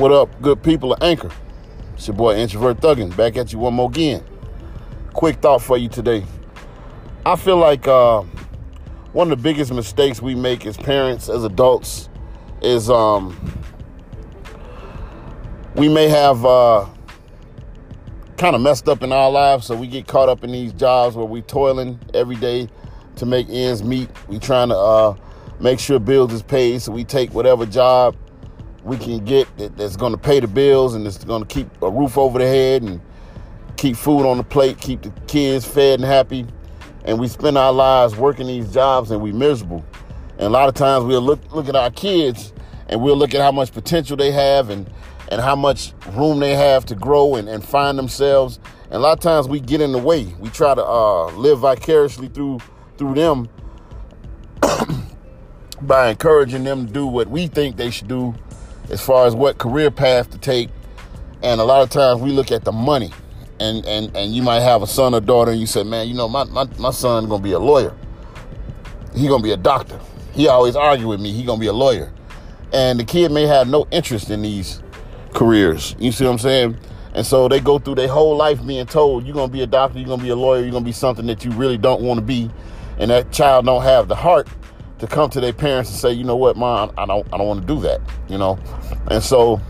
What up, good people of Anchor? It's your boy Introvert Thuggin, back at you one more again. Quick thought for you today. I feel like uh, one of the biggest mistakes we make as parents, as adults, is um, we may have uh, kind of messed up in our lives, so we get caught up in these jobs where we toiling every day to make ends meet. We trying to uh, make sure bills is paid, so we take whatever job we can get that, that's going to pay the bills and it's going to keep a roof over the head and keep food on the plate, keep the kids fed and happy. And we spend our lives working these jobs and we miserable. And a lot of times we'll look look at our kids and we'll look at how much potential they have and and how much room they have to grow and, and find themselves. And a lot of times we get in the way. We try to uh, live vicariously through through them by encouraging them to do what we think they should do as far as what career path to take. And a lot of times we look at the money. And, and, and you might have a son or daughter and you say, man, you know, my, my, my son gonna be a lawyer. He gonna be a doctor. He always argue with me, he gonna be a lawyer. And the kid may have no interest in these careers. You see what I'm saying? And so they go through their whole life being told, you're gonna be a doctor, you're gonna be a lawyer, you're gonna be something that you really don't want to be. And that child don't have the heart to come to their parents and say, you know what, mom, I don't I don't want to do that, you know. And so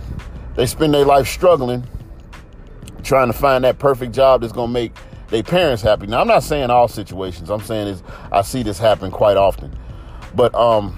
they spend their life struggling, trying to find that perfect job that's gonna make their parents happy. Now I'm not saying all situations. I'm saying is I see this happen quite often. But um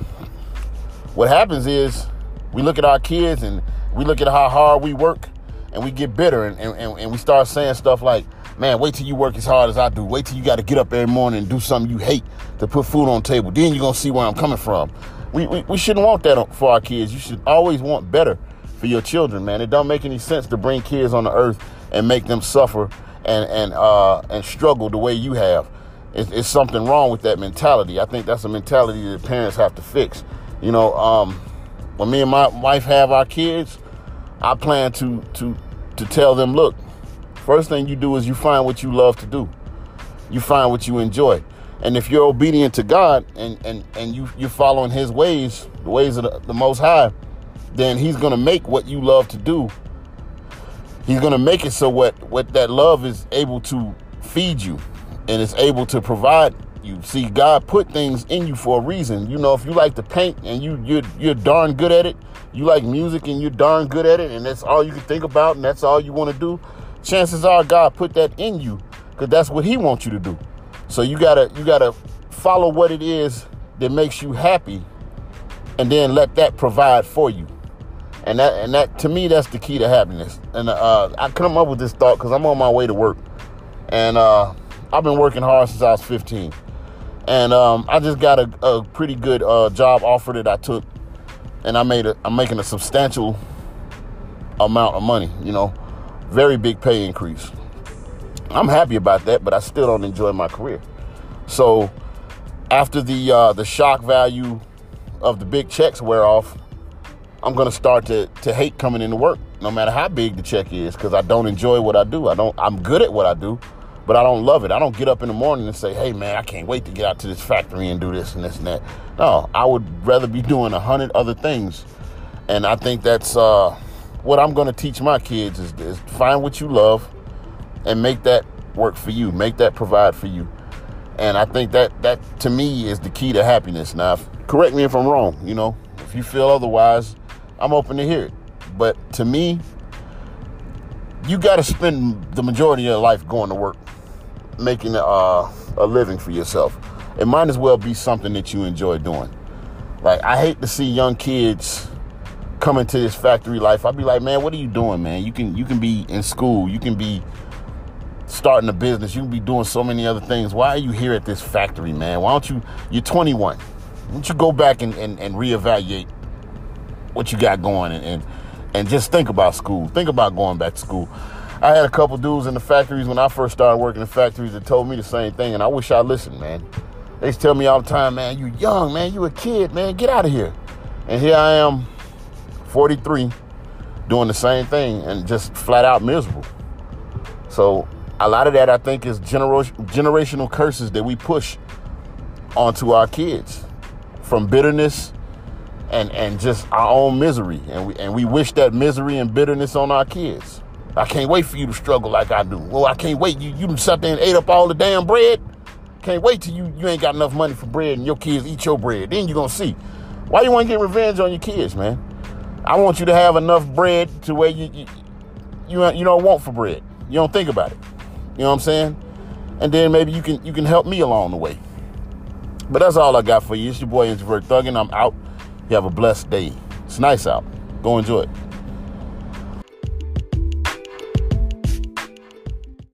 what happens is we look at our kids and we look at how hard we work and we get bitter and, and, and we start saying stuff like, man, wait till you work as hard as I do. Wait till you got to get up every morning and do something you hate to put food on the table. Then you're going to see where I'm coming from. We, we, we shouldn't want that for our kids. You should always want better for your children, man. It don't make any sense to bring kids on the earth and make them suffer and, and, uh, and struggle the way you have. It's, it's something wrong with that mentality. I think that's a mentality that parents have to fix. You know, um, when me and my wife have our kids, I plan to to to tell them, look, first thing you do is you find what you love to do. You find what you enjoy. And if you're obedient to God and and, and you, you're following his ways, the ways of the, the most high, then he's gonna make what you love to do. He's gonna make it so what what that love is able to feed you and is able to provide you. See, God put things in you for a reason. You know, if you like to paint and you you're you're darn good at it, you like music and you're darn good at it, and that's all you can think about and that's all you want to do, chances are God put that in you because that's what He wants you to do. So you gotta you gotta follow what it is that makes you happy, and then let that provide for you. And that and that to me that's the key to happiness. And uh, I come up with this thought because I'm on my way to work, and uh, I've been working hard since I was 15 and um, I just got a, a pretty good uh, job offer that I took, and I made a, I'm making a substantial amount of money. You know, very big pay increase. I'm happy about that, but I still don't enjoy my career. So after the uh, the shock value of the big checks wear off, I'm gonna start to to hate coming into work, no matter how big the check is, because I don't enjoy what I do. I don't. I'm good at what I do, but I don't love it. I don't get up in the morning and say, hey, man, I can't wait to get out to this factory and do this and this and that. No, I would rather be doing a hundred other things. And I think that's uh, what I'm going to teach my kids is, is find what you love and make that work for you, make that provide for you. And I think that that to me is the key to happiness. Now, if, correct me if I'm wrong. You know, if you feel otherwise, I'm open to hear it. But to me, you got to spend the majority of your life going to work making uh, a living for yourself. It might as well be something that you enjoy doing. Like I hate to see young kids come into this factory life. I'd be like, man, what are you doing, man? You can you can be in school, you can be starting a business, you can be doing so many other things. Why are you here at this factory, man? Why don't you you're 21. Why don't you go back and, and, and reevaluate what you got going and, and and just think about school. Think about going back to school. I had a couple dudes in the factories when I first started working in factories that told me the same thing, and I wish I listened, man. They tell me all the time, man, you young, man, you a kid, man, get out of here. And here I am, 43, doing the same thing and just flat out miserable. So a lot of that I think is gener- generational curses that we push onto our kids from bitterness and and just our own misery, and we and we wish that misery and bitterness on our kids. I can't wait for you to struggle like I do. Well, I can't wait. You you sat there and ate up all the damn bread. Can't wait till you you ain't got enough money for bread and your kids eat your bread. Then you gonna see. Why you want to get revenge on your kids, man? I want you to have enough bread to where you you you, you don't want for bread. You don't think about it. You know what I'm saying? And then maybe you can you can help me along the way. But that's all I got for you. It's your boy Introvert Thuggin. I'm out. You have a blessed day. It's nice out. Go enjoy it.